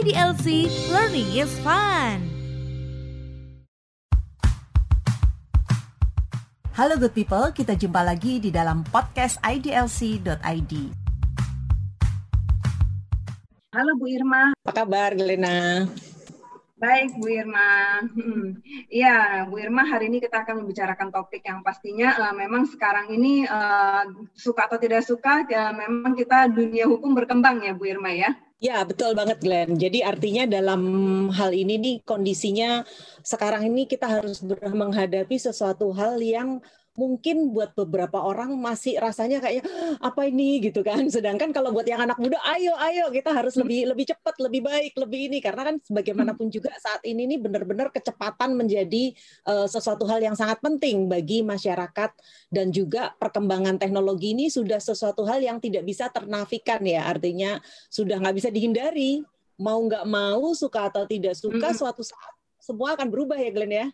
IDLC Learning is Fun. Halo good people, kita jumpa lagi di dalam podcast idlc.id. Halo Bu Irma. Apa kabar Gelena? Baik Bu Irma. Hmm. Iya Bu Irma hari ini kita akan membicarakan topik yang pastinya uh, memang sekarang ini uh, suka atau tidak suka ya memang kita dunia hukum berkembang ya Bu Irma ya. Ya, betul banget Glenn. Jadi artinya dalam hal ini nih kondisinya sekarang ini kita harus menghadapi sesuatu hal yang mungkin buat beberapa orang masih rasanya kayak apa ini gitu kan. Sedangkan kalau buat yang anak muda, ayo ayo kita harus hmm. lebih lebih cepat, lebih baik, lebih ini karena kan hmm. juga saat ini nih benar-benar kecepatan menjadi uh, sesuatu hal yang sangat penting bagi masyarakat dan juga perkembangan teknologi ini sudah sesuatu hal yang tidak bisa ternafikan ya. Artinya sudah nggak bisa dihindari. Mau nggak mau, suka atau tidak suka, hmm. suatu saat semua akan berubah ya Glenn ya.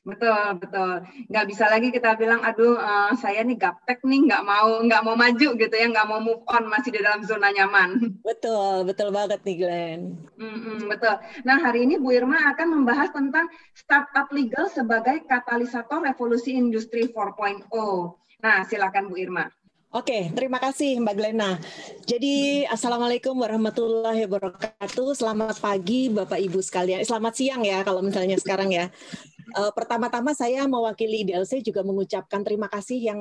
Betul, betul. Nggak bisa lagi kita bilang, aduh, uh, saya nih gaptek nih, nggak mau, nggak mau maju gitu ya, nggak mau move on, masih di dalam zona nyaman. Betul, betul banget nih, Glenn. Mm-mm, betul. Nah, hari ini Bu Irma akan membahas tentang startup legal sebagai katalisator revolusi industri 4.0. Nah, silakan Bu Irma. Oke, terima kasih Mbak Glena. Jadi, Assalamualaikum warahmatullahi wabarakatuh. Selamat pagi Bapak Ibu sekalian. Selamat siang ya kalau misalnya sekarang ya. Uh, pertama-tama saya mewakili DLC juga mengucapkan terima kasih yang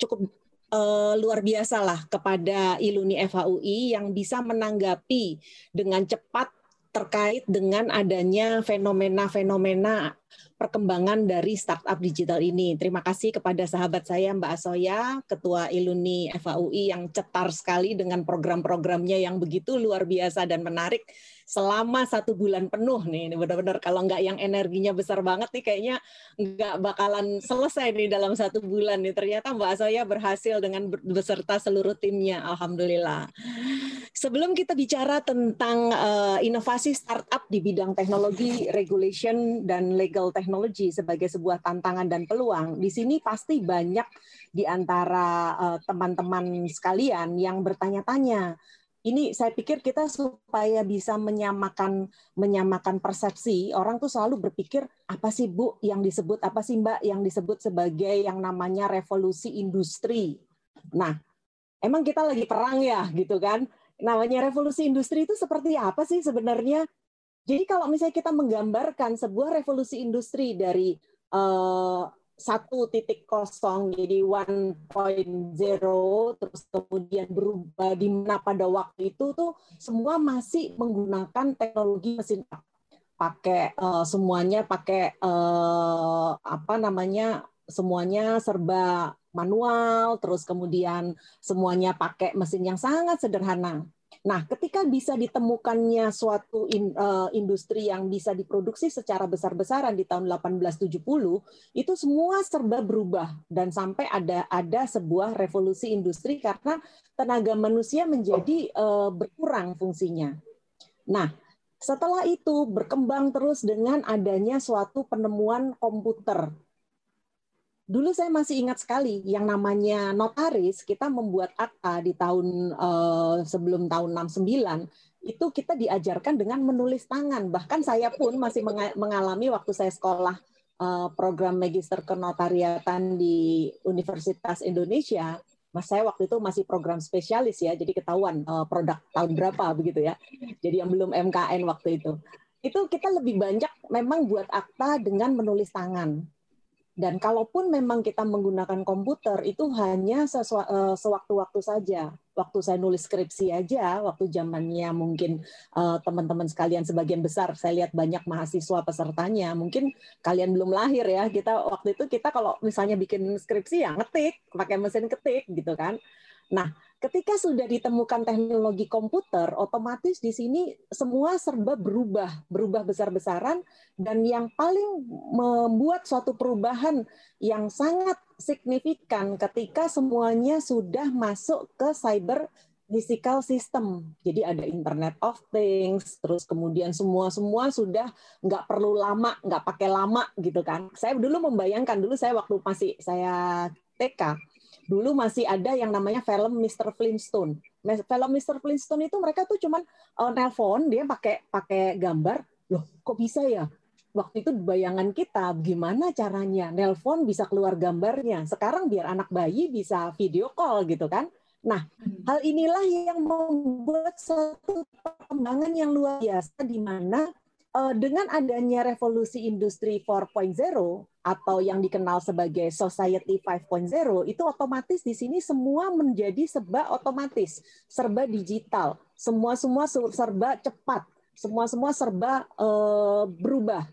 cukup uh, luar biasa lah kepada Iluni FHUI yang bisa menanggapi dengan cepat terkait dengan adanya fenomena-fenomena perkembangan dari startup digital ini. Terima kasih kepada sahabat saya Mbak Asoya, Ketua Iluni FAUI yang cetar sekali dengan program-programnya yang begitu luar biasa dan menarik selama satu bulan penuh nih. Benar-benar kalau nggak yang energinya besar banget nih kayaknya nggak bakalan selesai nih dalam satu bulan nih. Ternyata Mbak Asoya berhasil dengan beserta seluruh timnya. Alhamdulillah. Sebelum kita bicara tentang uh, inovasi startup di bidang teknologi, regulation, dan legal technology sebagai sebuah tantangan dan peluang, di sini pasti banyak di antara uh, teman-teman sekalian yang bertanya-tanya, ini saya pikir kita supaya bisa menyamakan menyamakan persepsi orang tuh selalu berpikir apa sih Bu yang disebut apa sih Mbak yang disebut sebagai yang namanya revolusi industri. Nah, emang kita lagi perang ya gitu kan? Namanya revolusi industri itu seperti apa sih sebenarnya? Jadi kalau misalnya kita menggambarkan sebuah revolusi industri dari uh, satu titik kosong jadi 1.0 terus kemudian berubah di mana pada waktu itu tuh semua masih menggunakan teknologi mesin pakai uh, semuanya pakai uh, apa namanya semuanya serba manual terus kemudian semuanya pakai mesin yang sangat sederhana Nah, ketika bisa ditemukannya suatu in, uh, industri yang bisa diproduksi secara besar-besaran di tahun 1870, itu semua serba berubah dan sampai ada ada sebuah revolusi industri karena tenaga manusia menjadi uh, berkurang fungsinya. Nah, setelah itu berkembang terus dengan adanya suatu penemuan komputer dulu saya masih ingat sekali yang namanya notaris kita membuat akta di tahun uh, sebelum tahun 69 itu kita diajarkan dengan menulis tangan bahkan saya pun masih mengalami waktu saya sekolah uh, program magister kenotariatan di Universitas Indonesia Mas saya waktu itu masih program spesialis ya, jadi ketahuan uh, produk tahun berapa begitu ya. Jadi yang belum MKN waktu itu. Itu kita lebih banyak memang buat akta dengan menulis tangan. Dan kalaupun memang kita menggunakan komputer itu hanya eh, sewaktu-waktu saja. Waktu saya nulis skripsi aja, waktu zamannya mungkin uh, teman-teman sekalian sebagian besar saya lihat banyak mahasiswa pesertanya, mungkin kalian belum lahir ya. Kita waktu itu kita kalau misalnya bikin skripsi ya ngetik, pakai mesin ketik gitu kan. Nah, Ketika sudah ditemukan teknologi komputer, otomatis di sini semua serba berubah, berubah besar-besaran, dan yang paling membuat suatu perubahan yang sangat signifikan ketika semuanya sudah masuk ke cyber physical system. Jadi ada Internet of Things, terus kemudian semua semua sudah nggak perlu lama, nggak pakai lama gitu kan. Saya dulu membayangkan dulu saya waktu masih saya TK, dulu masih ada yang namanya film Mr. Flintstone. Film Mr. Flintstone itu mereka tuh cuman uh, nelpon dia pakai pakai gambar. Loh, kok bisa ya? Waktu itu bayangan kita gimana caranya nelpon bisa keluar gambarnya. Sekarang biar anak bayi bisa video call gitu kan. Nah, hmm. hal inilah yang membuat suatu perkembangan yang luar biasa di mana dengan adanya revolusi industri 4.0 atau yang dikenal sebagai society 5.0 itu otomatis di sini semua menjadi serba otomatis, serba digital, semua semua serba cepat, semua semua serba uh, berubah.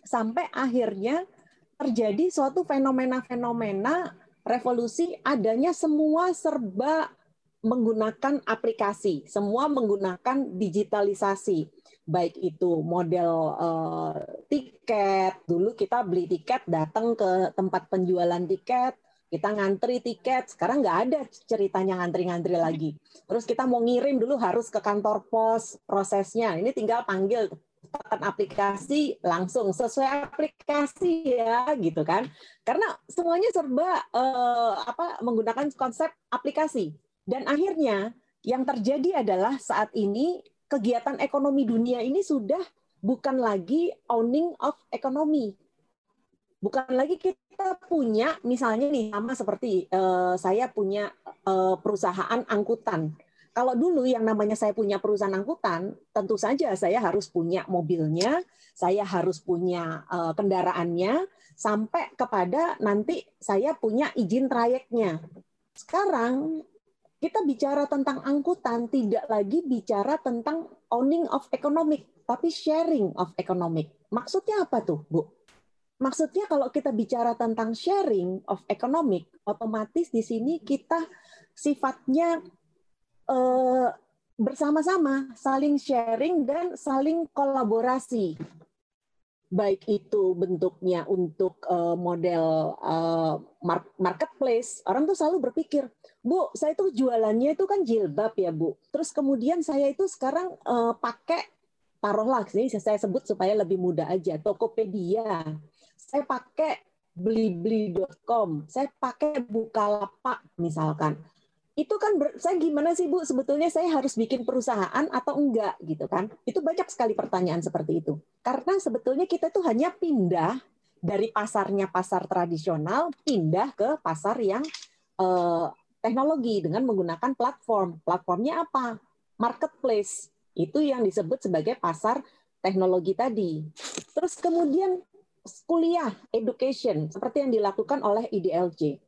Sampai akhirnya terjadi suatu fenomena-fenomena revolusi adanya semua serba menggunakan aplikasi, semua menggunakan digitalisasi baik itu model uh, tiket. Dulu kita beli tiket datang ke tempat penjualan tiket, kita ngantri tiket. Sekarang nggak ada ceritanya ngantri-ngantri lagi. Terus kita mau ngirim dulu harus ke kantor pos prosesnya. Ini tinggal panggil tekan aplikasi langsung sesuai aplikasi ya gitu kan. Karena semuanya serba uh, apa menggunakan konsep aplikasi. Dan akhirnya yang terjadi adalah saat ini kegiatan ekonomi dunia ini sudah bukan lagi owning of economy. Bukan lagi kita punya, misalnya nih sama seperti uh, saya punya uh, perusahaan angkutan. Kalau dulu yang namanya saya punya perusahaan angkutan, tentu saja saya harus punya mobilnya, saya harus punya uh, kendaraannya, sampai kepada nanti saya punya izin trayeknya. Sekarang kita bicara tentang angkutan tidak lagi bicara tentang owning of economic, tapi sharing of economic. Maksudnya apa tuh, Bu? Maksudnya kalau kita bicara tentang sharing of economic, otomatis di sini kita sifatnya eh, bersama-sama, saling sharing dan saling kolaborasi. Baik itu bentuknya untuk uh, model uh, marketplace, orang tuh selalu berpikir, Bu, saya itu jualannya itu kan jilbab ya, Bu. Terus kemudian saya itu sekarang uh, pakai taruhlah sini saya sebut supaya lebih mudah aja, Tokopedia. Saya pakai blibli.com, saya pakai Bukalapak misalkan. Itu kan ber, saya gimana sih Bu sebetulnya saya harus bikin perusahaan atau enggak gitu kan? Itu banyak sekali pertanyaan seperti itu. Karena sebetulnya kita tuh hanya pindah dari pasarnya pasar tradisional pindah ke pasar yang uh, teknologi dengan menggunakan platform. Platformnya apa? Marketplace. Itu yang disebut sebagai pasar teknologi tadi. Terus kemudian kuliah, education, seperti yang dilakukan oleh IDLJ.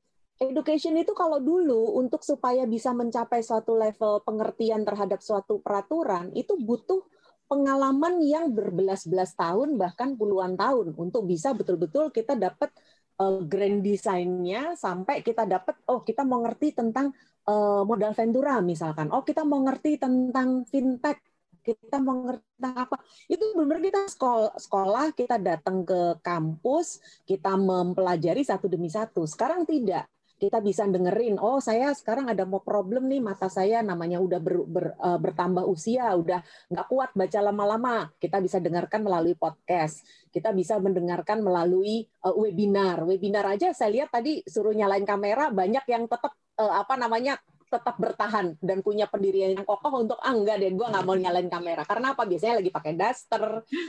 Education itu kalau dulu untuk supaya bisa mencapai suatu level pengertian terhadap suatu peraturan, itu butuh pengalaman yang berbelas-belas tahun bahkan puluhan tahun untuk bisa betul-betul kita dapat uh, grand design-nya sampai kita dapat oh kita mau ngerti tentang uh, modal ventura misalkan. Oh kita mau ngerti tentang fintech kita mau ngerti tentang apa. Itu benar kita sekolah, sekolah kita datang ke kampus kita mempelajari satu demi satu. Sekarang tidak kita bisa dengerin oh saya sekarang ada mau problem nih mata saya namanya udah ber, ber, uh, bertambah usia udah nggak kuat baca lama-lama. Kita bisa dengarkan melalui podcast. Kita bisa mendengarkan melalui uh, webinar. Webinar aja saya lihat tadi suruh nyalain kamera banyak yang tetap uh, apa namanya tetap bertahan dan punya pendirian yang kokoh untuk ah enggak deh gue nggak mau nyalain kamera. Karena apa? Biasanya lagi pakai daster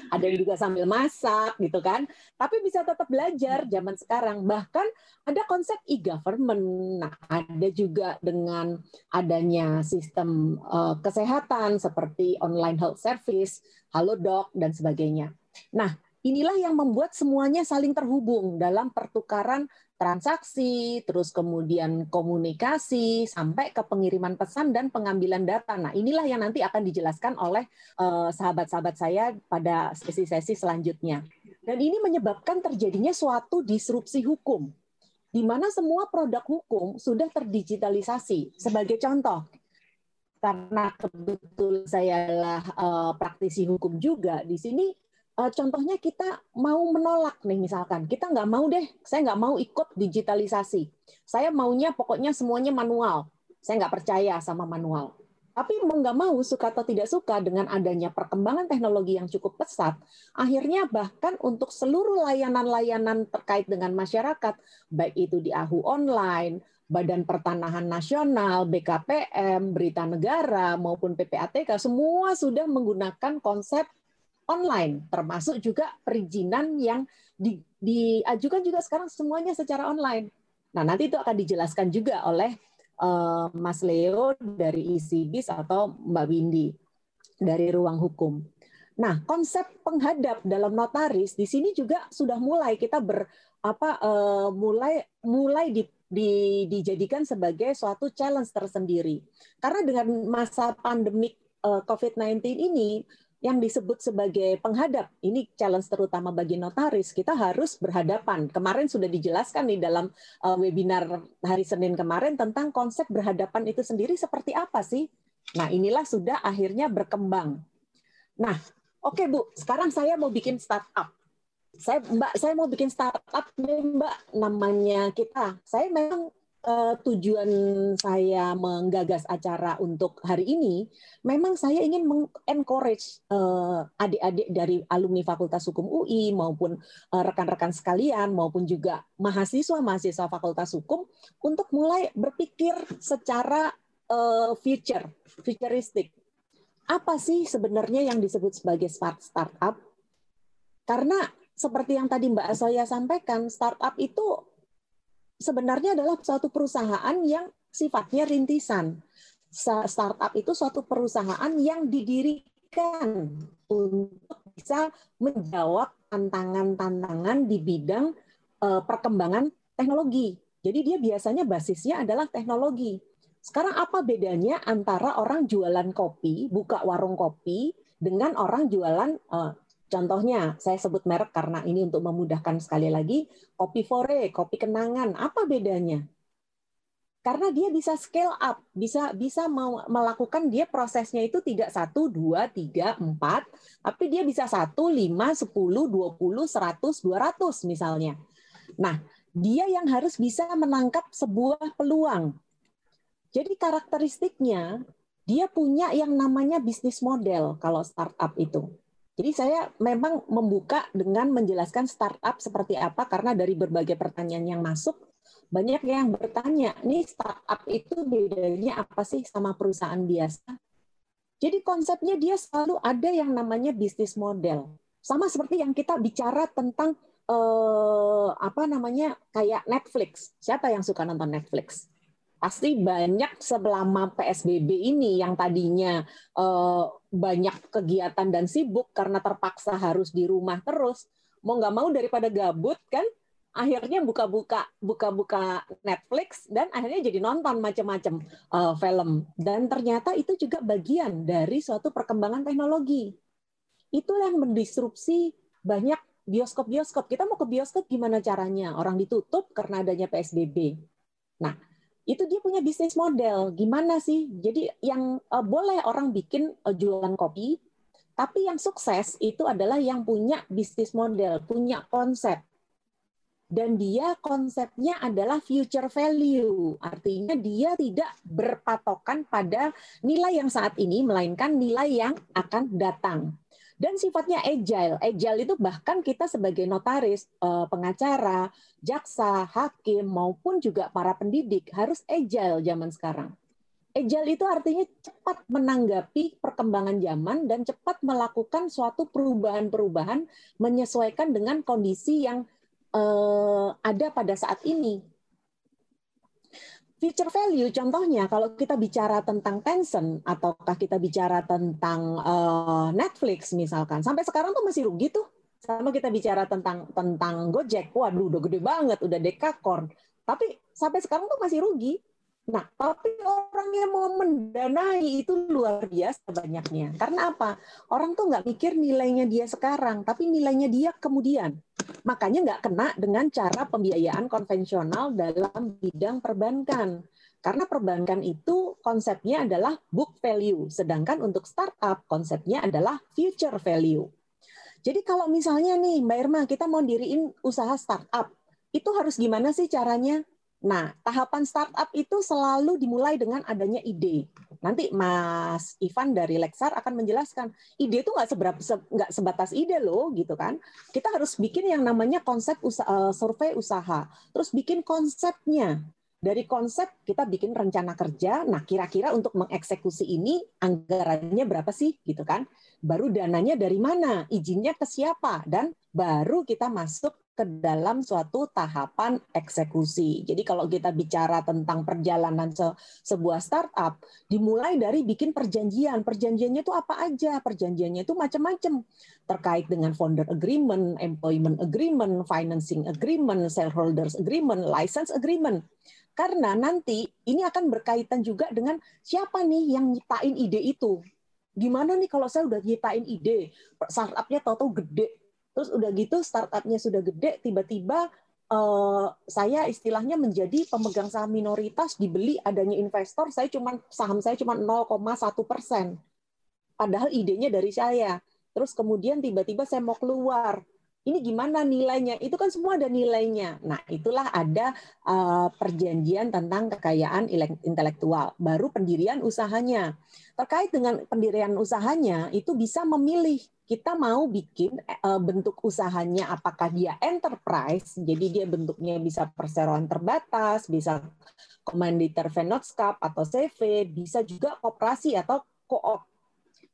ada yang juga sambil masak gitu kan. Tapi bisa tetap belajar zaman sekarang. Bahkan ada konsep e-government. Nah ada juga dengan adanya sistem uh, kesehatan seperti online health service halodoc dan sebagainya. Nah inilah yang membuat semuanya saling terhubung dalam pertukaran transaksi, terus kemudian komunikasi, sampai ke pengiriman pesan dan pengambilan data. Nah, inilah yang nanti akan dijelaskan oleh eh, sahabat-sahabat saya pada sesi-sesi selanjutnya. Dan ini menyebabkan terjadinya suatu disrupsi hukum, di mana semua produk hukum sudah terdigitalisasi. Sebagai contoh, karena kebetulan saya adalah uh, praktisi hukum juga, di sini contohnya kita mau menolak nih misalkan. Kita nggak mau deh. Saya nggak mau ikut digitalisasi. Saya maunya pokoknya semuanya manual. Saya nggak percaya sama manual. Tapi mau nggak mau suka atau tidak suka dengan adanya perkembangan teknologi yang cukup pesat akhirnya bahkan untuk seluruh layanan-layanan terkait dengan masyarakat baik itu di ahu online Badan Pertanahan Nasional, BKPM, Berita Negara maupun PPATK semua sudah menggunakan konsep online, termasuk juga perizinan yang di, diajukan juga sekarang semuanya secara online. Nah, nanti itu akan dijelaskan juga oleh uh, Mas Leo dari ICBIS atau Mbak Windy dari ruang hukum. Nah, konsep penghadap dalam notaris di sini juga sudah mulai kita ber apa uh, mulai mulai di, di, dijadikan sebagai suatu challenge tersendiri. Karena dengan masa pandemik uh, COVID-19 ini yang disebut sebagai penghadap. Ini challenge terutama bagi notaris. Kita harus berhadapan. Kemarin sudah dijelaskan di dalam uh, webinar hari Senin kemarin tentang konsep berhadapan itu sendiri seperti apa sih? Nah, inilah sudah akhirnya berkembang. Nah, oke okay, Bu, sekarang saya mau bikin startup. Saya Mbak, saya mau bikin startup nih Mbak, namanya kita. Saya memang uh, tujuan saya menggagas acara untuk hari ini, memang saya ingin mengencourage uh, adik-adik dari alumni Fakultas Hukum UI maupun uh, rekan-rekan sekalian maupun juga mahasiswa-mahasiswa Fakultas Hukum untuk mulai berpikir secara uh, future, futuristic. Apa sih sebenarnya yang disebut sebagai smart startup? Karena seperti yang tadi Mbak Asoya sampaikan, startup itu sebenarnya adalah suatu perusahaan yang sifatnya rintisan. Startup itu suatu perusahaan yang didirikan untuk bisa menjawab tantangan-tantangan di bidang eh, perkembangan teknologi. Jadi dia biasanya basisnya adalah teknologi. Sekarang apa bedanya antara orang jualan kopi, buka warung kopi, dengan orang jualan eh, Contohnya, saya sebut merek karena ini untuk memudahkan sekali lagi, kopi fore, kopi kenangan, apa bedanya? Karena dia bisa scale up, bisa bisa melakukan dia prosesnya itu tidak satu, dua, tiga, empat, tapi dia bisa satu, lima, sepuluh, dua puluh, seratus, dua ratus misalnya. Nah, dia yang harus bisa menangkap sebuah peluang. Jadi karakteristiknya dia punya yang namanya bisnis model kalau startup itu. Jadi saya memang membuka dengan menjelaskan startup seperti apa karena dari berbagai pertanyaan yang masuk banyak yang bertanya, nih startup itu bedanya apa sih sama perusahaan biasa? Jadi konsepnya dia selalu ada yang namanya bisnis model. Sama seperti yang kita bicara tentang eh, apa namanya kayak Netflix. Siapa yang suka nonton Netflix? Pasti banyak selama PSBB ini yang tadinya uh, banyak kegiatan dan sibuk karena terpaksa harus di rumah terus mau nggak mau daripada gabut kan akhirnya buka-buka buka-buka Netflix dan akhirnya jadi nonton macam-macam uh, film. Dan ternyata itu juga bagian dari suatu perkembangan teknologi. Itu yang mendisrupsi banyak bioskop-bioskop. Kita mau ke bioskop gimana caranya? Orang ditutup karena adanya PSBB nah itu dia punya bisnis model. Gimana sih? Jadi yang uh, boleh orang bikin uh, jualan kopi, tapi yang sukses itu adalah yang punya bisnis model, punya konsep. Dan dia konsepnya adalah future value. Artinya dia tidak berpatokan pada nilai yang saat ini, melainkan nilai yang akan datang dan sifatnya agile. Agile itu bahkan kita sebagai notaris, eh, pengacara, jaksa, hakim maupun juga para pendidik harus agile zaman sekarang. Agile itu artinya cepat menanggapi perkembangan zaman dan cepat melakukan suatu perubahan-perubahan menyesuaikan dengan kondisi yang eh, ada pada saat ini Future value contohnya kalau kita bicara tentang Tencent ataukah kita bicara tentang uh, Netflix misalkan sampai sekarang tuh masih rugi tuh. Sama kita bicara tentang tentang Gojek waduh udah gede banget udah dekakorn tapi sampai sekarang tuh masih rugi Nah, tapi orang yang mau mendanai itu luar biasa banyaknya. Karena apa? Orang tuh nggak mikir nilainya dia sekarang, tapi nilainya dia kemudian. Makanya nggak kena dengan cara pembiayaan konvensional dalam bidang perbankan. Karena perbankan itu konsepnya adalah book value, sedangkan untuk startup konsepnya adalah future value. Jadi kalau misalnya nih Mbak Irma, kita mau diriin usaha startup, itu harus gimana sih caranya? Nah, tahapan startup itu selalu dimulai dengan adanya ide. Nanti Mas Ivan dari Lexar akan menjelaskan, ide itu nggak seberapa nggak sebatas ide loh, gitu kan? Kita harus bikin yang namanya konsep usaha, eh, survei usaha, terus bikin konsepnya. dari konsep kita bikin rencana kerja. Nah, kira-kira untuk mengeksekusi ini anggarannya berapa sih gitu kan? Baru dananya dari mana? Izinnya ke siapa? Dan baru kita masuk ke dalam suatu tahapan eksekusi. Jadi kalau kita bicara tentang perjalanan se sebuah startup, dimulai dari bikin perjanjian. Perjanjiannya itu apa aja? Perjanjiannya itu macam-macam. Terkait dengan founder agreement, employment agreement, financing agreement, shareholders agreement, license agreement. Karena nanti ini akan berkaitan juga dengan siapa nih yang nyiptain ide itu. Gimana nih kalau saya udah nyiptain ide, startupnya tahu-tahu gede, terus udah gitu startupnya sudah gede, tiba-tiba uh, saya istilahnya menjadi pemegang saham minoritas, dibeli adanya investor, saya cuma saham saya cuma 0,1 persen. Padahal idenya dari saya. Terus kemudian tiba-tiba saya mau keluar, ini gimana nilainya? Itu kan semua ada nilainya. Nah, itulah ada uh, perjanjian tentang kekayaan intelektual. Baru pendirian usahanya. Terkait dengan pendirian usahanya, itu bisa memilih kita mau bikin uh, bentuk usahanya apakah dia enterprise, jadi dia bentuknya bisa perseroan terbatas, bisa komanditer vennootschap atau CV, bisa juga koperasi atau koop.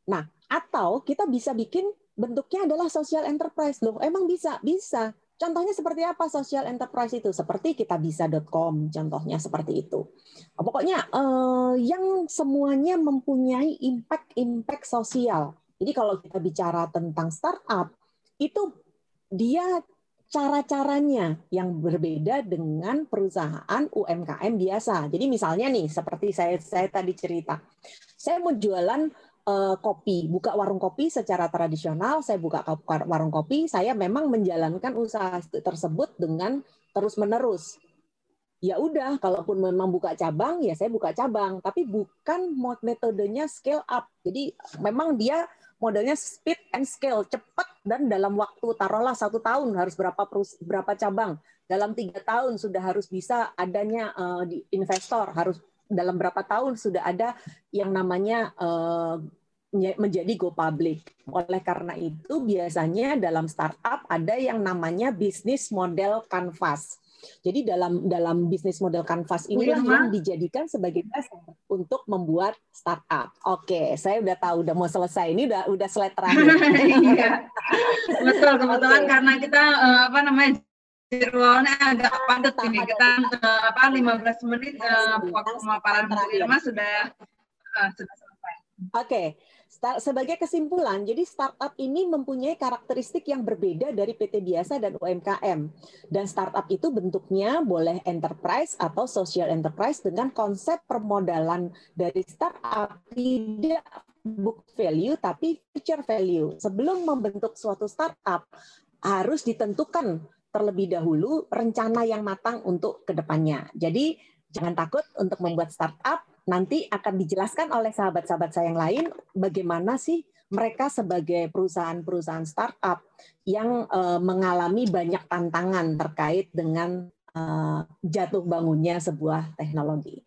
Nah, atau kita bisa bikin bentuknya adalah social enterprise loh. Emang bisa? Bisa. Contohnya seperti apa social enterprise itu? Seperti kita bisa.com, contohnya seperti itu. Oh, pokoknya eh, yang semuanya mempunyai impact-impact sosial. Jadi kalau kita bicara tentang startup, itu dia cara-caranya yang berbeda dengan perusahaan UMKM biasa. Jadi misalnya nih, seperti saya saya tadi cerita, saya mau jualan uh, kopi, buka warung kopi secara tradisional, saya buka warung kopi, saya memang menjalankan usaha tersebut dengan terus-menerus. Ya udah, kalaupun memang buka cabang, ya saya buka cabang, tapi bukan metodenya scale up. Jadi memang dia modelnya speed and scale, cepat dan dalam waktu taruhlah satu tahun harus berapa berapa cabang, dalam tiga tahun sudah harus bisa adanya uh, investor, harus dalam berapa tahun sudah ada yang namanya uh, menjadi go public. Oleh karena itu biasanya dalam startup ada yang namanya bisnis model canvas. Jadi dalam dalam bisnis model canvas ini yang dijadikan sebagai dasar untuk membuat startup. Oke, saya udah tahu udah mau selesai ini udah udah slide terakhir. iya. Betul kebetulan okay. karena kita uh, apa namanya jadwalnya agak padat ini. Kita uh, apa 15 menit uh, waktu pemaparan Bu Irma sudah uh, sudah selesai. Oke. Okay sebagai kesimpulan, jadi startup ini mempunyai karakteristik yang berbeda dari PT biasa dan UMKM. Dan startup itu bentuknya boleh enterprise atau social enterprise dengan konsep permodalan dari startup tidak book value tapi future value. Sebelum membentuk suatu startup harus ditentukan terlebih dahulu rencana yang matang untuk ke depannya. Jadi jangan takut untuk membuat startup nanti akan dijelaskan oleh sahabat-sahabat saya yang lain bagaimana sih mereka sebagai perusahaan-perusahaan startup yang uh, mengalami banyak tantangan terkait dengan uh, jatuh bangunnya sebuah teknologi.